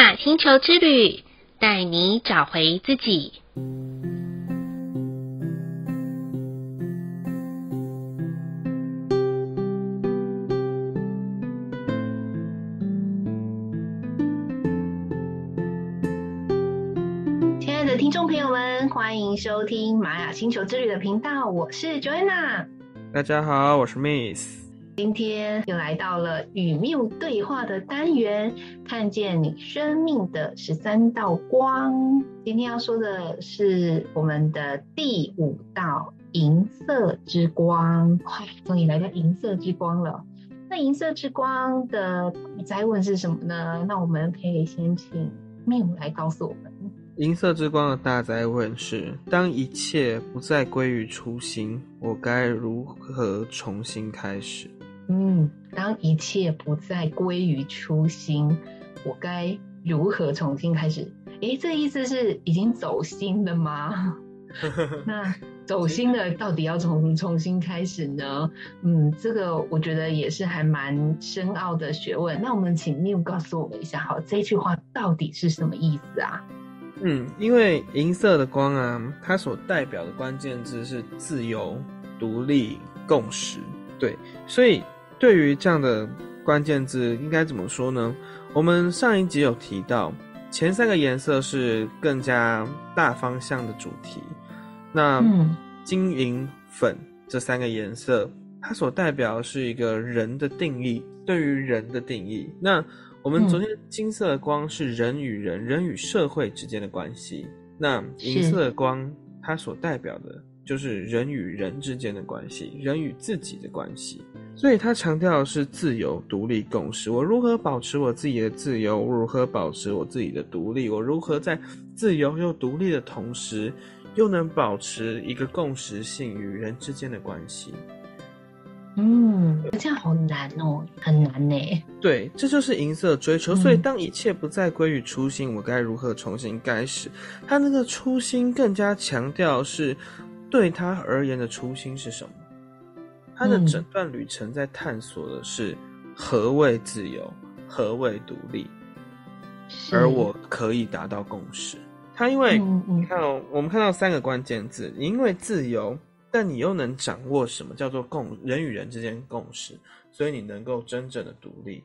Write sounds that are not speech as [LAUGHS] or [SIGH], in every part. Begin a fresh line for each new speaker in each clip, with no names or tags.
雅星球之旅，带你找回自己。
亲爱的听众朋友们，欢迎收听玛雅星球之旅的频道，我是 Joanna。
大家好，我是 Miss。
今天又来到了与缪对话的单元，看见你生命的十三道光。今天要说的是我们的第五道银色之光，快，终于来到银色之光了。那银色之光的灾问是什么呢？那我们可以先请缪来告诉我们。
银色之光的大灾问是：当一切不再归于初心，我该如何重新开始？
嗯，当一切不再归于初心，我该如何重新开始？诶，这意思是已经走心了吗？[LAUGHS] 那走心了，到底要从重新开始呢？嗯，这个我觉得也是还蛮深奥的学问。那我们请缪告诉我们一下，好，这句话到底是什么意思啊？
嗯，因为银色的光啊，它所代表的关键字是自由、独立、共识。对，所以。对于这样的关键字，应该怎么说呢？我们上一集有提到，前三个颜色是更加大方向的主题。那金银粉这三个颜色，它所代表是一个人的定义，对于人的定义。那我们昨天金色的光是人与人、人与社会之间的关系。那银色的光，它所代表的就是人与人之间的关系，人与自己的关系。所以他强调的是自由、独立、共识。我如何保持我自己的自由？我如何保持我自己的独立？我如何在自由又独立的同时，又能保持一个共识性与人之间的关系？
嗯，这样好难哦，很难呢。
对，这就是银色追求。所以当一切不再归于初心，我该如何重新开始？他那个初心更加强调是对他而言的初心是什么？他的整段旅程在探索的是何谓自由，何谓独立，而我可以达到共识。他因为你看哦，我们看到三个关键字，因为自由，但你又能掌握什么叫做共人与人之间共识，所以你能够真正的独立。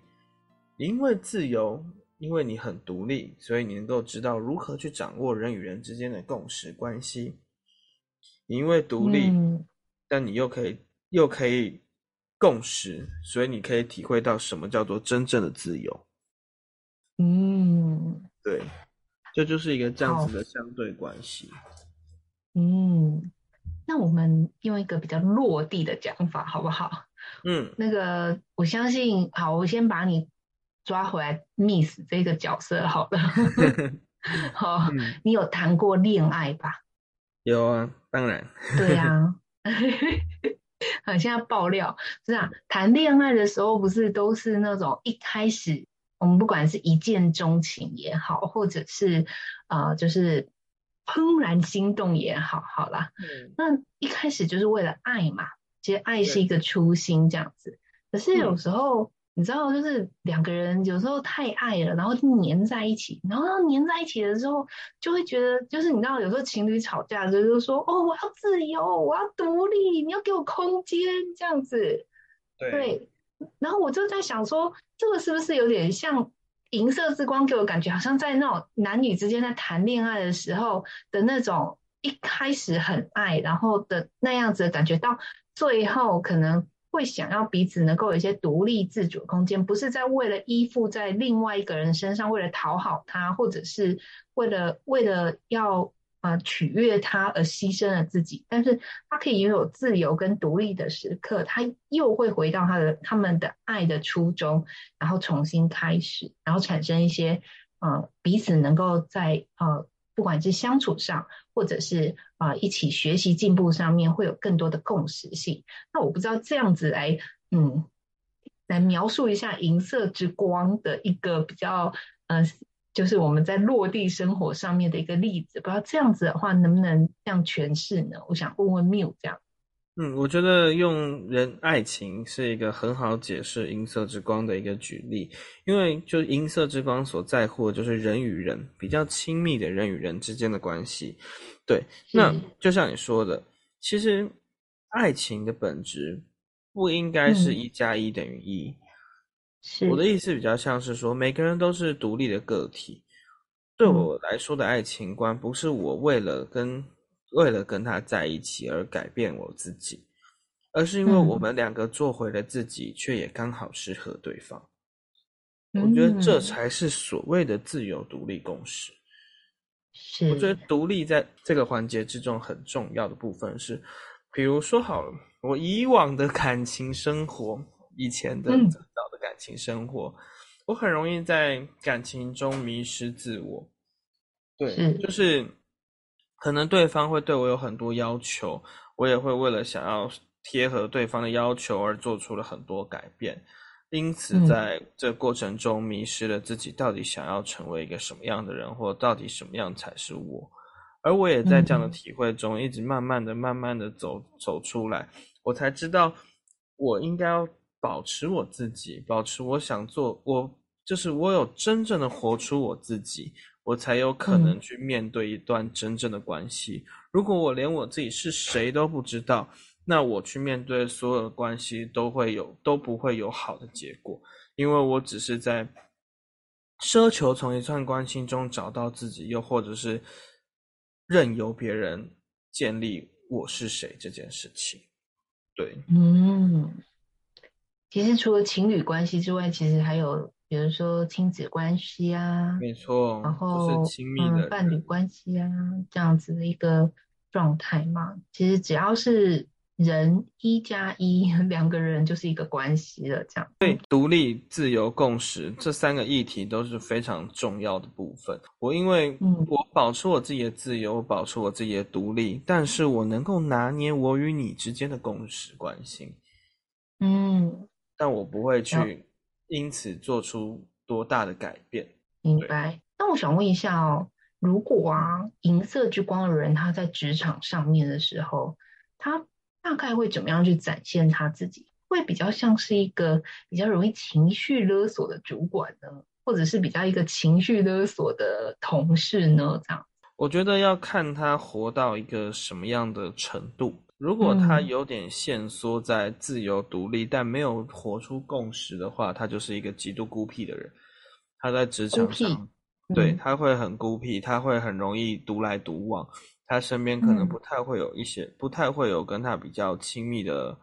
因为自由，因为你很独立，所以你能够知道如何去掌握人与人之间的共识关系。因为独立，但你又可以。又可以共识，所以你可以体会到什么叫做真正的自由。
嗯，
对，这就是一个这样子的相对关系。
嗯，那我们用一个比较落地的讲法，好不好？
嗯，
那个我相信，好，我先把你抓回来，Miss 这个角色好了。[LAUGHS] [LAUGHS] 好，嗯，你有谈过恋爱吧？
有啊，当然。[LAUGHS]
对啊。啊，现在爆料。是啊，谈恋爱的时候不是都是那种一开始，我们不管是一见钟情也好，或者是啊、呃，就是怦然心动也好，好啦，嗯，那一开始就是为了爱嘛，其实爱是一个初心这样子，可是有时候。你知道，就是两个人有时候太爱了，然后就黏在一起，然后黏在一起的时候，就会觉得，就是你知道，有时候情侣吵架就是说，哦，我要自由，我要独立，你要给我空间，这样子。
对。
对。然后我就在想说，这个是不是有点像银色之光给我感觉，好像在那种男女之间在谈恋爱的时候的那种一开始很爱，然后的那样子的感觉，到最后可能。会想要彼此能够有一些独立自主的空间，不是在为了依附在另外一个人身上，为了讨好他，或者是为了为了要、呃、取悦他而牺牲了自己。但是他可以拥有自由跟独立的时刻，他又会回到他的他们的爱的初衷，然后重新开始，然后产生一些呃彼此能够在呃。不管是相处上，或者是啊、一起学习进步上面，会有更多的共识性。那我不知道这样子来，嗯，来描述一下银色之光的一个比较，呃，就是我们在落地生活上面的一个例子。不知道这样子的话，能不能这样诠释呢？我想问问 Miu 这样。
嗯，我觉得用人爱情是一个很好解释银色之光的一个举例，因为就银色之光所在乎的就是人与人比较亲密的人与人之间的关系。对，那就像你说的，其实爱情的本质不应该是一加一等于一。我的意思比较像是说，每个人都是独立的个体。对我来说的爱情观，不是我为了跟。为了跟他在一起而改变我自己，而是因为我们两个做回了自己，却也刚好适合对方。我觉得这才是所谓的自由独立共识。是，我觉得独立在这个环节之中很重要的部分是，比如说好了，我以往的感情生活，以前的早的感情生活，我很容易在感情中迷失自我。对，就是。可能对方会对我有很多要求，我也会为了想要贴合对方的要求而做出了很多改变，因此在这过程中迷失了自己到底想要成为一个什么样的人，或到底什么样才是我。而我也在这样的体会中，一直慢慢的、慢慢的走走出来，我才知道我应该要保持我自己，保持我想做，我就是我有真正的活出我自己。我才有可能去面对一段真正的关系。嗯。如果我连我自己是谁都不知道，那我去面对所有的关系都会有都不会有好的结果，因为我只是在奢求从一段关系中找到自己，又或者是任由别人建立我是谁这件事情。对，嗯，
其实除了情侣关系之外，其实还有。比如说亲子关系啊，
没错，
然后
就是亲密的、
嗯、伴侣关系啊，这样子的一个状态嘛。其实只要是人一加一，[LAUGHS] 两个人就是一个关系了。这样
对，独立、自由、共识这三个议题都是非常重要的部分。我因为我保持我自己的自由，我保持我自己的独立，但是我能够拿捏我与你之间的共识关系。嗯，但我不会去。因此做出多大的改变？
明白。那我想问一下哦，如果啊，银色之光的人他在职场上面的时候，他大概会怎么样去展现他自己？会比较像是一个比较容易情绪勒索的主管呢，或者是比较一个情绪勒索的同事呢？这样？
我觉得要看他活到一个什么样的程度。如果他有点限缩在自由独立，嗯，但没有活出共识的话，他就是一个极度孤僻的人。他在职场上，对，他会很孤僻，他会很容易独来独往。他身边可能不太会有一些，嗯，不太会有跟他比较亲密的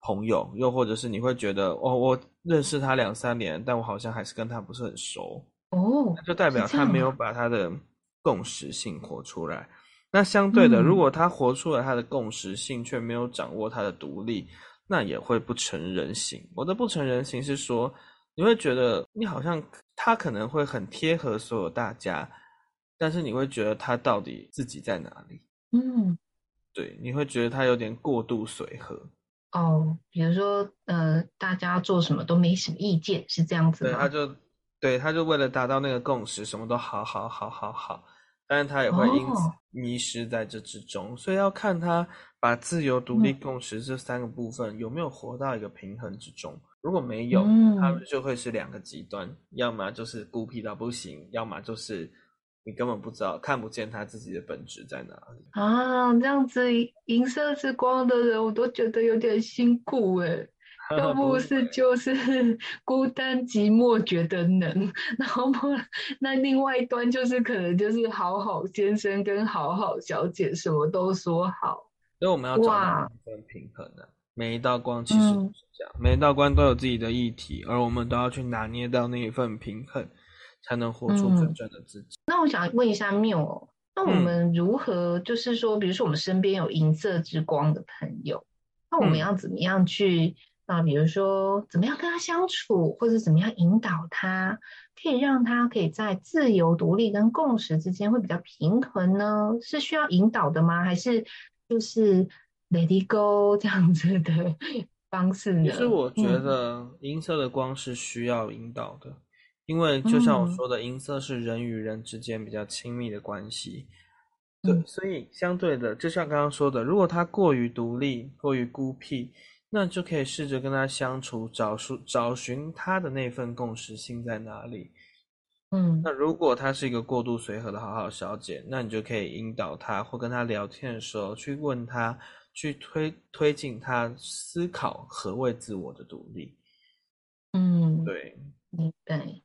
朋友，又或者是你会觉得，哦，我认识他两三年，但我好像还是跟他不是很熟。哦，就代表他没有把他的共识性活出来。那相对的，如果他活出了他的共识性，却没有掌握他的独立，那也会不成人形。我的不成人形是说，你会觉得你好像他可能会很贴合所有大家，但是你会觉得他到底自己在哪里？嗯，对，你会觉得他有点过度随和。
哦，比如说，呃，大家做什么都没什么意见，是这样子吗？
对，他就对，他就为了达到那个共识，什么都好好好好好。但是他也会因此迷失在这之中，哦，所以要看他把自由、独立、共识这三个部分有没有活到一个平衡之中。如果没有，嗯，他们就会是两个极端，要么就是孤僻到不行，要么就是你根本不知道、看不见他自己的本质在哪里
啊。这样子银色之光的人，我都觉得有点辛苦哎。[LAUGHS] 要不是就是 [LAUGHS] 孤单寂寞觉得冷，然后那另外一端就是可能就是好好先生跟好好小姐什么都说好，
所以我们要找到一份平衡的。每一道光其实都是这样，嗯，每一道光都有自己的议题，而我们都要去拿捏到那一份平衡，才能活出真正的自己。
嗯，那我想问一下缪哦，那我们如何就是说，比如说我们身边有银色之光的朋友，那我们要怎么样去？那比如说，怎么样跟他相处，或者怎么样引导他，可以让他可以在自由、独立跟共识之间会比较平衡呢？是需要引导的吗？还是就是 let it go 这样子的方式呢？
其实我觉得银色的光是需要引导的，嗯，因为就像我说的，银色是人与人之间比较亲密的关系。对，嗯、所以相对的，就像刚刚说的，如果他过于独立、过于孤僻，那就可以试着跟他相处，找出找寻他的那份共识性在哪里。
嗯，
那如果他是一个过度随和的好好小姐，那你就可以引导他，或跟他聊天的时候去问他，去推推进他思考何谓自我的独立。
嗯，
对，
明白。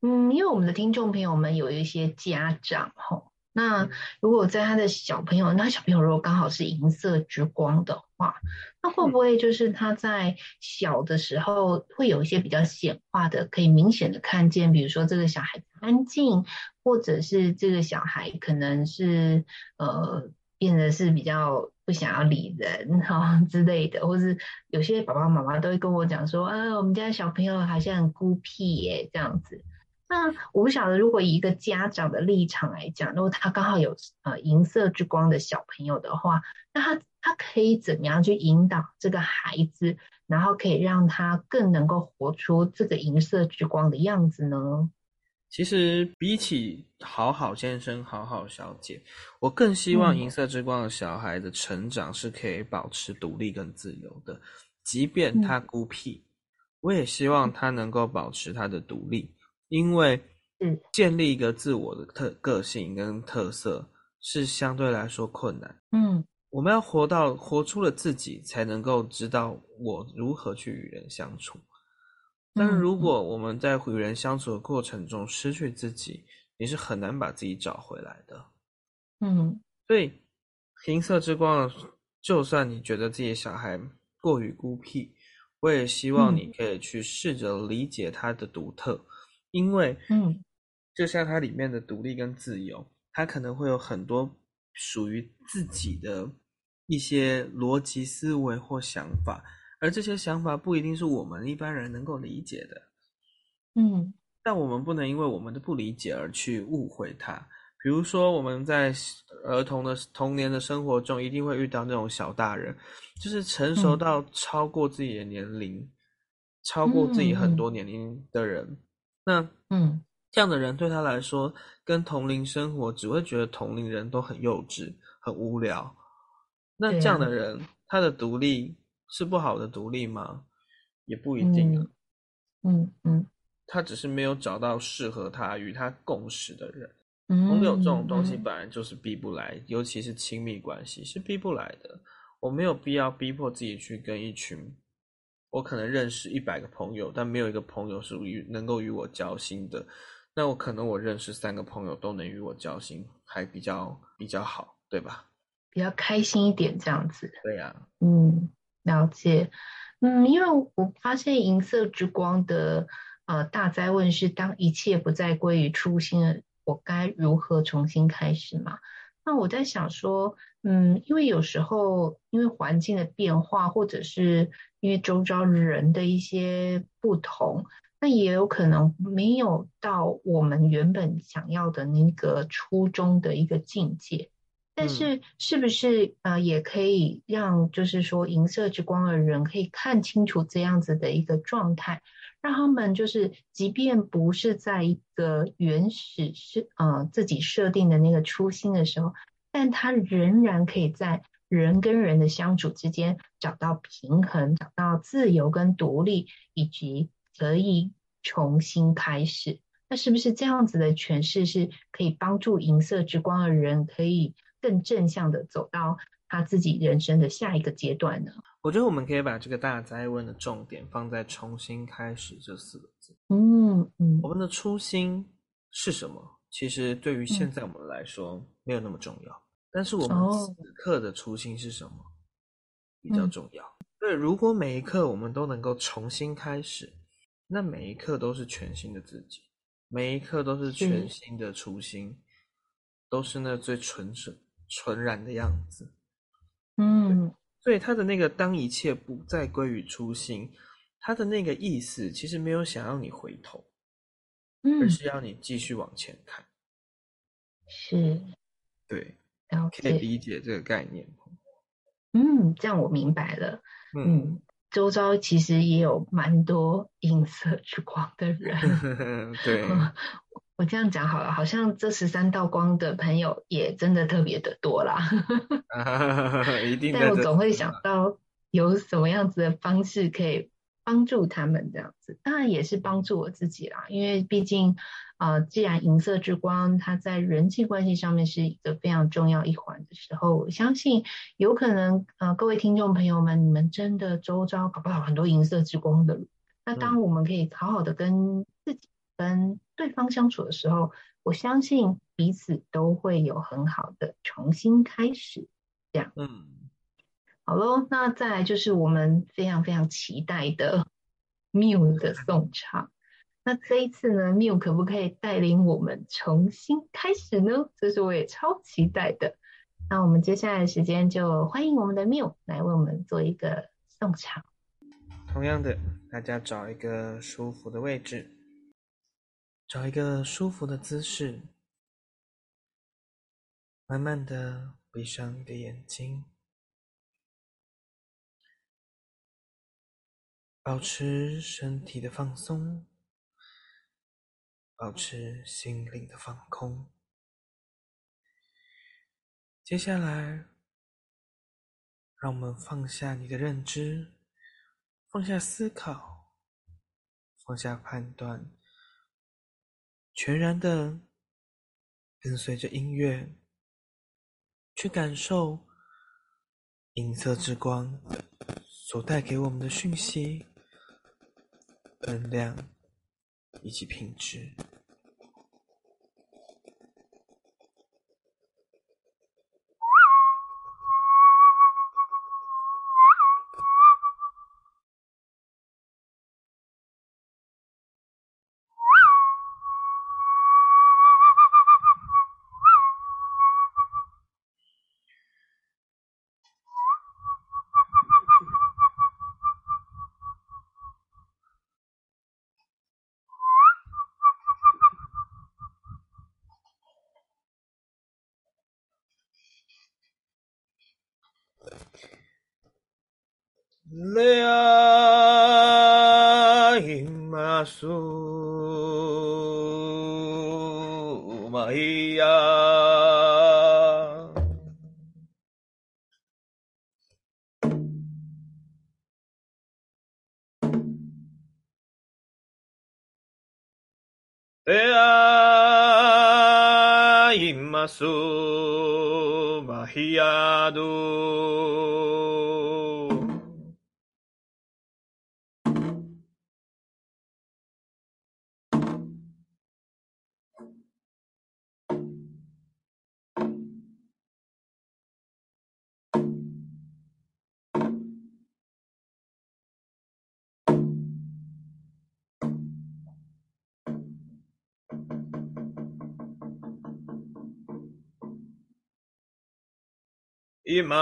嗯，因为我们的听众朋友们有一些家长吼，那如果在他的小朋友，那小朋友如果刚好是银色之光的话，那会不会就是他在小的时候会有一些比较显化的，可以明显的看见，比如说这个小孩安静，或者是这个小孩可能是呃变得是比较不想要理人哈之类的，或是有些爸爸妈妈都会跟我讲说，啊，我们家小朋友好像很孤僻耶，这样子。那我不晓得，如果以一个家长的立场来讲，如果他刚好有呃银色之光的小朋友的话，那他他可以怎么样去引导这个孩子，然后可以让他更能够活出这个银色之光的样子呢？
其实比起好好先生、好好小姐，我更希望银色之光的小孩的成长是可以保持独立跟自由的，即便他孤僻，我也希望他能够保持他的独立。因为，嗯，建立一个自我的特个性跟特色是相对来说困难。
嗯，
我们要活到活出了自己，才能够知道我如何去与人相处。但是如果我们在与人相处的过程中失去自己，你是很难把自己找回来的。
嗯，
所以银色之光，就算你觉得自己的小孩过于孤僻，我也希望你可以去试着理解他的独特。因为，
嗯，
就像它里面的独立跟自由，它可能会有很多属于自己的一些逻辑思维或想法，而这些想法不一定是我们一般人能够理解的，
嗯，
但我们不能因为我们的不理解而去误会它。比如说，我们在儿童的童年的生活中，一定会遇到那种小大人，就是成熟到超过自己的年龄，嗯、超过自己很多年龄的人。嗯那
嗯，
这样的人对他来说，跟同龄生活只会觉得同龄人都很幼稚、很无聊。那这样的人，啊、他的独立是不好的独立吗？也不一定啊。
嗯嗯，嗯，
他只是没有找到适合他与他共识的人。
嗯，
朋友这种东西本来就是逼不来，嗯、尤其是亲密关系是逼不来的。我没有必要逼迫自己去跟一群。我可能认识一百个朋友，但没有一个朋友是与能够与我交心的。那我可能我认识三个朋友都能与我交心，还比较比较好，对吧？
比较开心一点这样子。
对呀、啊，
嗯，了解。嗯，因为我发现银色之光的呃大灾问是：当一切不再归于初心了，我该如何重新开始嘛？那我在想说，嗯，因为有时候因为环境的变化，或者是因为周遭人的一些不同，那也有可能没有到我们原本想要的那个初衷的一个境界。但是，是不是呃，也可以让就是说银色之光的人可以看清楚这样子的一个状态？让他们就是，即便不是在一个原始是呃自己设定的那个初心的时候，但他仍然可以在人跟人的相处之间找到平衡，找到自由跟独立，以及可以重新开始。那是不是这样子的诠释是可以帮助银色之光的人可以更正向的走到他自己人生的下一个阶段呢？
我觉得我们可以把这个大灾问的重点放在“重新开始”这四个字。
嗯嗯，
我们的初心是什么？其实对于现在我们来说没有那么重要，嗯、但是我们此刻的初心是什么？比较重要。嗯、对，如果每一刻我们都能够重新开始，那每一刻都是全新的自己，每一刻都是全新的初心，是都是那最纯纯纯然的样子。
嗯。
所以他的那个“当一切不再归于初心”，他的那个意思其实没有想要你回头，
嗯，
而是要你继续往前看。
是，对，
可以理解这个概念。
嗯，这样我明白了。嗯，周遭其实也有蛮多银色之光的人。[LAUGHS]
对。
我这样讲好了，好像这十三道光的朋友也真的特别的多啦。[LAUGHS] [LAUGHS]
一定。
但我总会想到有什么样子的方式可以帮助他们这样子，当然也是帮助我自己啦。因为毕竟，呃，既然银色之光它在人际关系上面是一个非常重要一环的时候，我相信有可能，呃，各位听众朋友们，你们真的周遭搞不好很多银色之光的。那当我们可以好好的跟自己、跟对方相处的时候，我相信彼此都会有很好的重新开始。这样，嗯。好喽，那再来就是我们非常非常期待的 Miu 的送唱。那这一次呢，Miu 可不可以带领我们重新开始呢？这是我也超期待的。那我们接下来的时间就欢迎我们的 Miu 来为我们做一个送唱。
同样的，大家找一个舒服的位置，找一个舒服的姿势，慢慢的闭上你的眼睛。保持身体的放松，保持心灵的放空。接下来，让我们放下你的认知，放下思考，放下判断，全然的跟随着音乐，去感受银色之光所带给我们的讯息。分量以及品质。Mahiya. 伊玛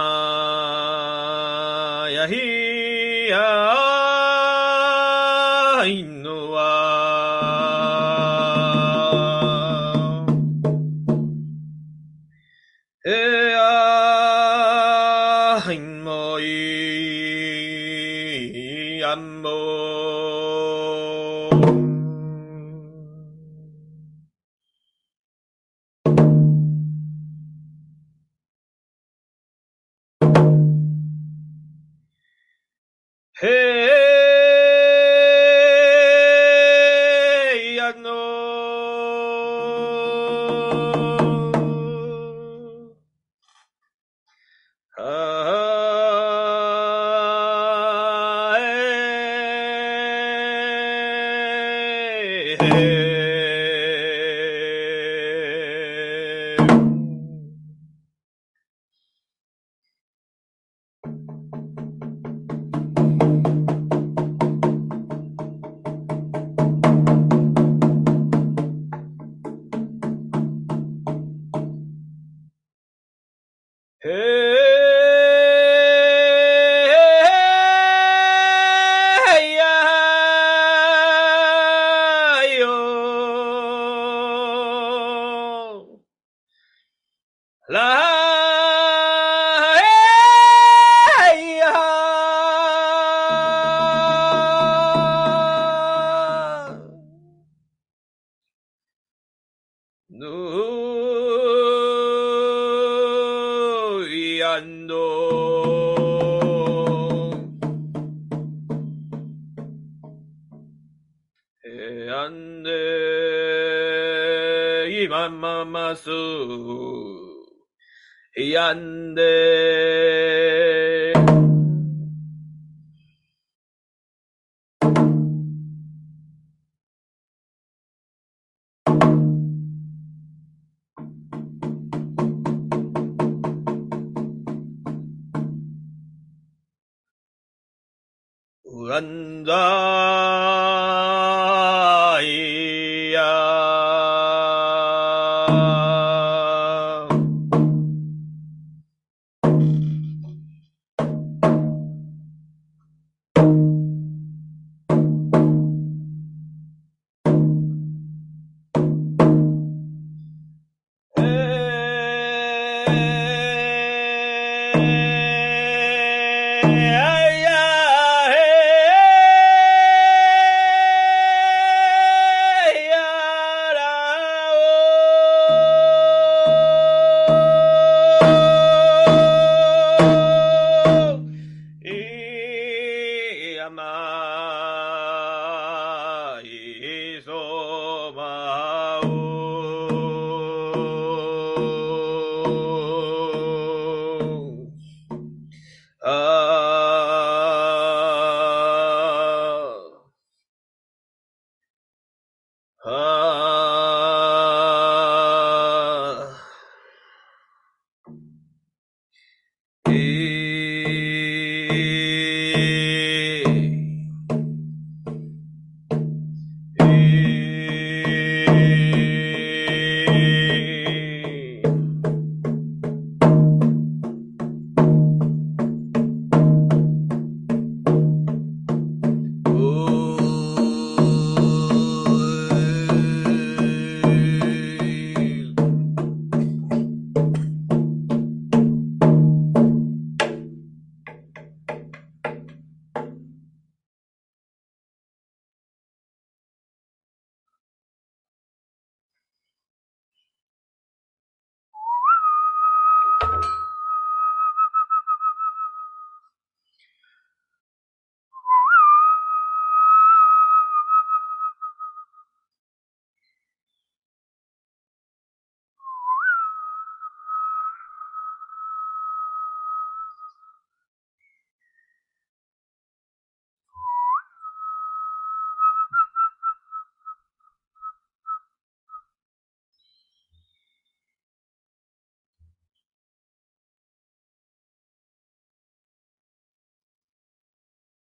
hey. no y ando e eh, ande y mamá su y ande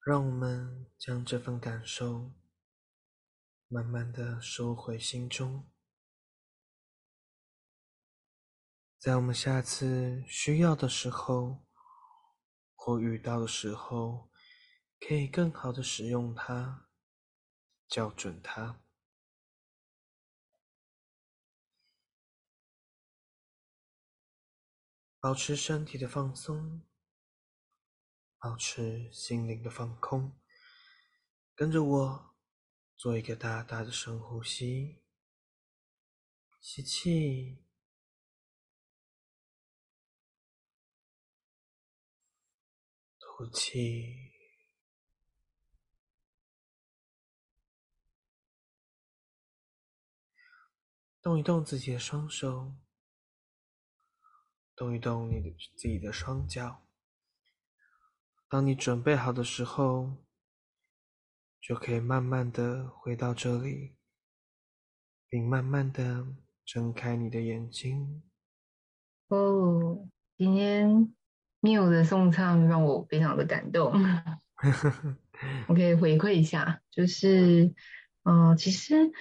让我们将这份感受慢慢的收回心中，在我们下次需要的时候或遇到的时候，可以更好的使用它，校准它，保持身体的放松。保持心灵的放空，跟着我做一个大大的深呼吸，吸气，吐气，动一动自己的双手，动一动你的自己的双脚。当你准备好的时候，就可以慢慢的回到这里，并慢慢的睁开你的眼睛。
哦，今天 Miu 的颂唱让我非常的感动。[LAUGHS] 我可以回馈一下，就是，嗯、呃，其实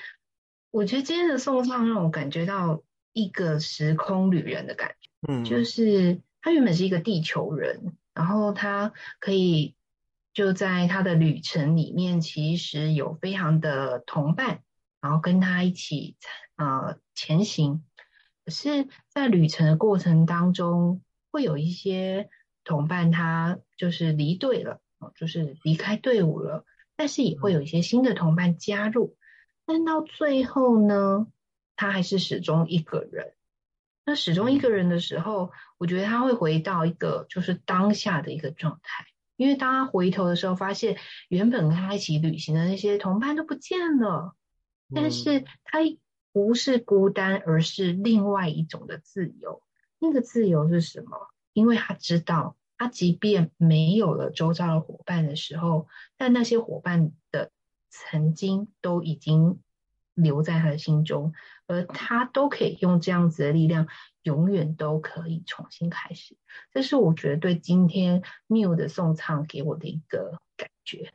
我觉得今天的颂唱让我感觉到一个时空旅人的感觉，嗯，就是他原本是一个地球人。然后他可以就在他的旅程里面，其实有非常的同伴，然后跟他一起呃前行。可是，在旅程的过程当中，会有一些同伴他就是离队了，就是离开队伍了。但是也会有一些新的同伴加入，但到最后呢，他还是始终一个人。那始终一个人的时候，我觉得他会回到一个就是当下的一个状态，因为当他回头的时候，发现原本跟他一起旅行的那些同伴都不见了，但是他不是孤单，而是另外一种的自由。那个自由是什么？因为他知道，他即便没有了周遭的伙伴的时候，但那些伙伴的曾经都已经留在他的心中，而他都可以用这样子的力量，永远都可以重新开始。这是我觉得对今天 Miu 的颂唱给我的一个感觉。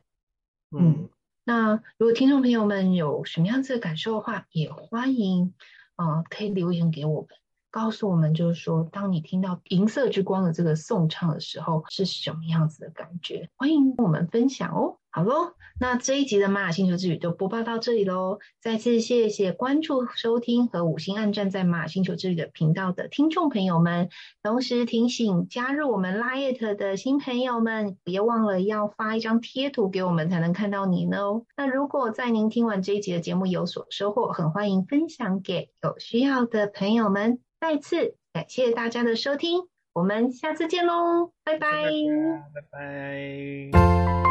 嗯，那如果听众朋友们有什么样子的感受的话，也欢迎啊、呃，可以留言给我们。告诉我们，就是说，当你听到《银色之光》的这个颂唱的时候，是什么样子的感觉？欢迎跟我们分享哦。好喽，那这一集的玛雅星球之旅就播报到这里喽。再次谢谢关注、收听和五星按赞在玛雅星球之旅的频道的听众朋友们。同时提醒加入我们 Line 的新朋友们，别忘了要发一张贴图给我们，才能看到你呢哦。那如果在您听完这一集的节目有所收获，很欢迎分享给有需要的朋友们。再次感谢大家的收听，我们下次见喽，拜拜，
拜拜。